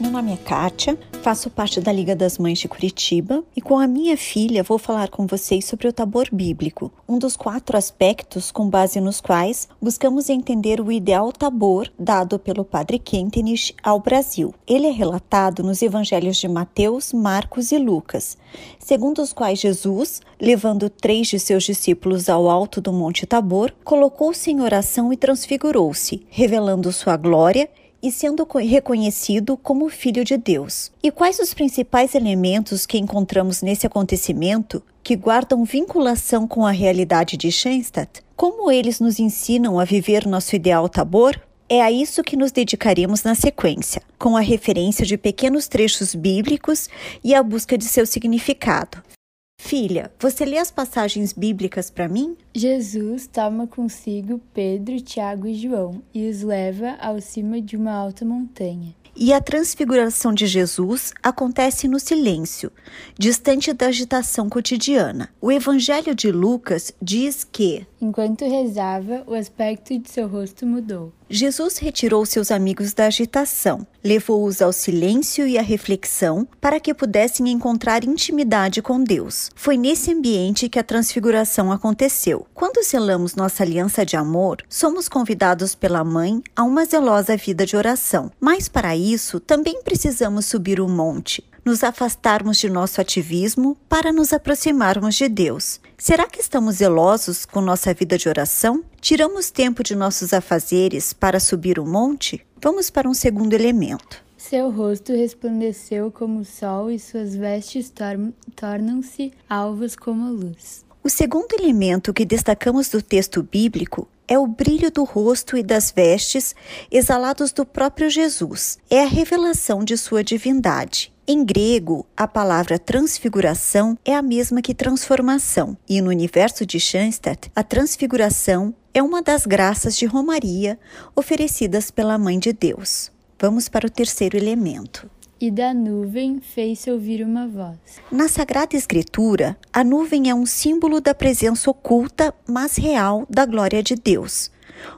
Meu nome é Kátia, faço parte da Liga das Mães de Curitiba e com a minha filha vou falar com vocês sobre o tabor bíblico, um dos quatro aspectos com base nos quais buscamos entender o ideal tabor dado pelo Padre Kentenich ao Brasil. Ele é relatado nos evangelhos de Mateus, Marcos e Lucas, segundo os quais Jesus, levando três de seus discípulos ao alto do Monte Tabor, colocou-se em oração e transfigurou-se, revelando sua glória e sendo reconhecido como filho de Deus. E quais os principais elementos que encontramos nesse acontecimento que guardam vinculação com a realidade de Schenstatt? Como eles nos ensinam a viver nosso ideal Tabor? É a isso que nos dedicaremos na sequência, com a referência de pequenos trechos bíblicos e a busca de seu significado. Filha, você lê as passagens bíblicas para mim? Jesus toma consigo Pedro, Tiago e João e os leva ao cima de uma alta montanha. E a transfiguração de Jesus acontece no silêncio, distante da agitação cotidiana. O Evangelho de Lucas diz que, enquanto rezava, o aspecto de seu rosto mudou. Jesus retirou seus amigos da agitação, levou-os ao silêncio e à reflexão para que pudessem encontrar intimidade com Deus. Foi nesse ambiente que a transfiguração aconteceu. Quando selamos nossa aliança de amor, somos convidados pela Mãe a uma zelosa vida de oração. Mas para isso, também precisamos subir o monte, nos afastarmos de nosso ativismo para nos aproximarmos de Deus. Será que estamos zelosos com nossa vida de oração? Tiramos tempo de nossos afazeres para subir o monte? Vamos para um segundo elemento. Seu rosto resplandeceu como o sol e suas vestes tor tornam-se alvas como a luz. O segundo elemento que destacamos do texto bíblico é o brilho do rosto e das vestes exalados do próprio Jesus. É a revelação de sua divindade. Em grego, a palavra transfiguração é a mesma que transformação, e no universo de Schanstatt, a transfiguração é uma das graças de Romaria oferecidas pela Mãe de Deus. Vamos para o terceiro elemento. E da nuvem fez-se ouvir uma voz. Na Sagrada Escritura, a nuvem é um símbolo da presença oculta, mas real, da glória de Deus.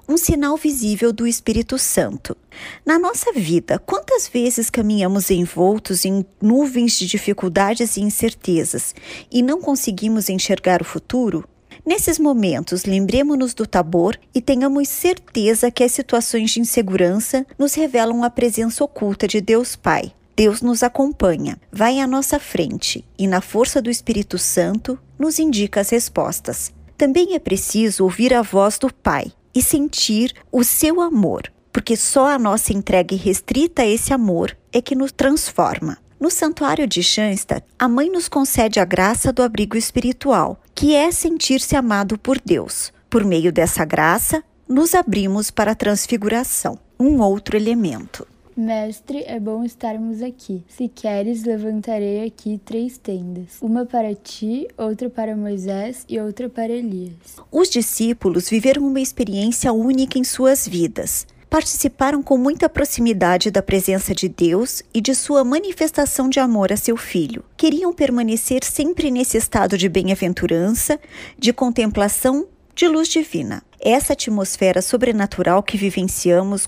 Um sinal visível do Espírito Santo. Na nossa vida, quantas vezes caminhamos envoltos em nuvens de dificuldades e incertezas e não conseguimos enxergar o futuro? Nesses momentos, lembremos-nos do Tabor e tenhamos certeza que as situações de insegurança nos revelam a presença oculta de Deus Pai. Deus nos acompanha, vai à nossa frente e, na força do Espírito Santo, nos indica as respostas. Também é preciso ouvir a voz do Pai e sentir o seu amor, porque só a nossa entrega restrita a esse amor é que nos transforma. No santuário de Schanstatt, a mãe nos concede a graça do abrigo espiritual, que é sentir-se amado por Deus. Por meio dessa graça, nos abrimos para a transfiguração, um outro elemento. Mestre, é bom estarmos aqui. Se queres, levantarei aqui três tendas: uma para ti, outra para Moisés e outra para Elias. Os discípulos viveram uma experiência única em suas vidas. Participaram com muita proximidade da presença de Deus e de sua manifestação de amor a seu filho. Queriam permanecer sempre nesse estado de bem-aventurança, de contemplação, de luz divina. Essa atmosfera sobrenatural que vivenciamos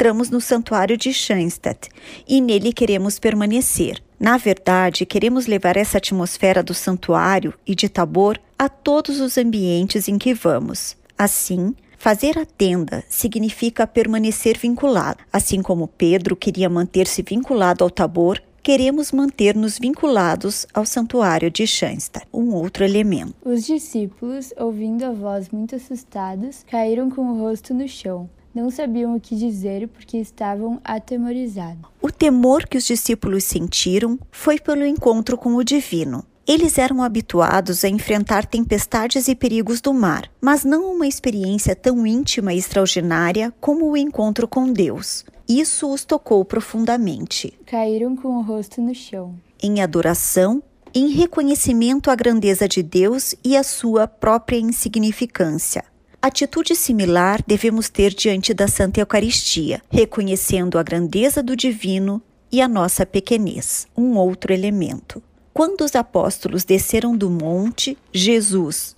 entramos no santuário de Schanstatt e nele queremos permanecer. Na verdade, queremos levar essa atmosfera do santuário e de Tabor a todos os ambientes em que vamos. Assim, Fazer a tenda significa permanecer vinculado. Assim como Pedro queria manter-se vinculado ao Tabor, queremos manter-nos vinculados ao santuário de Schanstatt, um outro elemento. Os discípulos, ouvindo a voz muito assustados, caíram com o rosto no chão. Não sabiam o que dizer porque estavam atemorizados. O temor que os discípulos sentiram foi pelo encontro com o divino. Eles eram habituados a enfrentar tempestades e perigos do mar, mas não uma experiência tão íntima e extraordinária como o encontro com Deus. Isso os tocou profundamente. Caíram com o rosto no chão. Em adoração, em reconhecimento à grandeza de Deus e à sua própria insignificância. Atitude similar devemos ter diante da Santa Eucaristia, reconhecendo a grandeza do divino e a nossa pequenez, um outro elemento. Quando os apóstolos desceram do monte, Jesus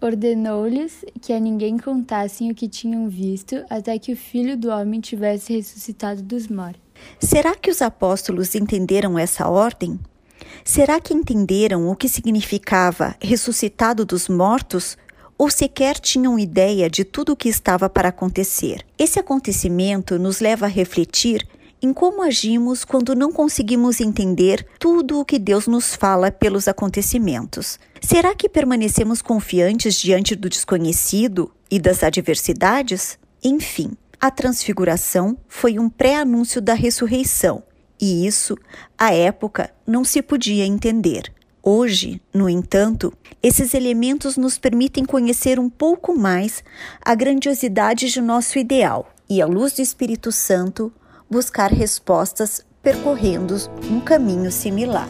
ordenou-lhes que a ninguém contassem o que tinham visto até que o filho do homem tivesse ressuscitado dos mortos. Será que os apóstolos entenderam essa ordem? Será que entenderam o que significava ressuscitado dos mortos? Ou sequer tinham ideia de tudo o que estava para acontecer? Esse acontecimento nos leva a refletir em como agimos quando não conseguimos entender tudo o que Deus nos fala pelos acontecimentos. Será que permanecemos confiantes diante do desconhecido e das adversidades? Enfim, a transfiguração foi um pré-anúncio da ressurreição, e isso, à época, não se podia entender. Hoje, no entanto, esses elementos nos permitem conhecer um pouco mais a grandiosidade de nosso ideal e, à luz do Espírito Santo, buscar respostas percorrendo um caminho similar.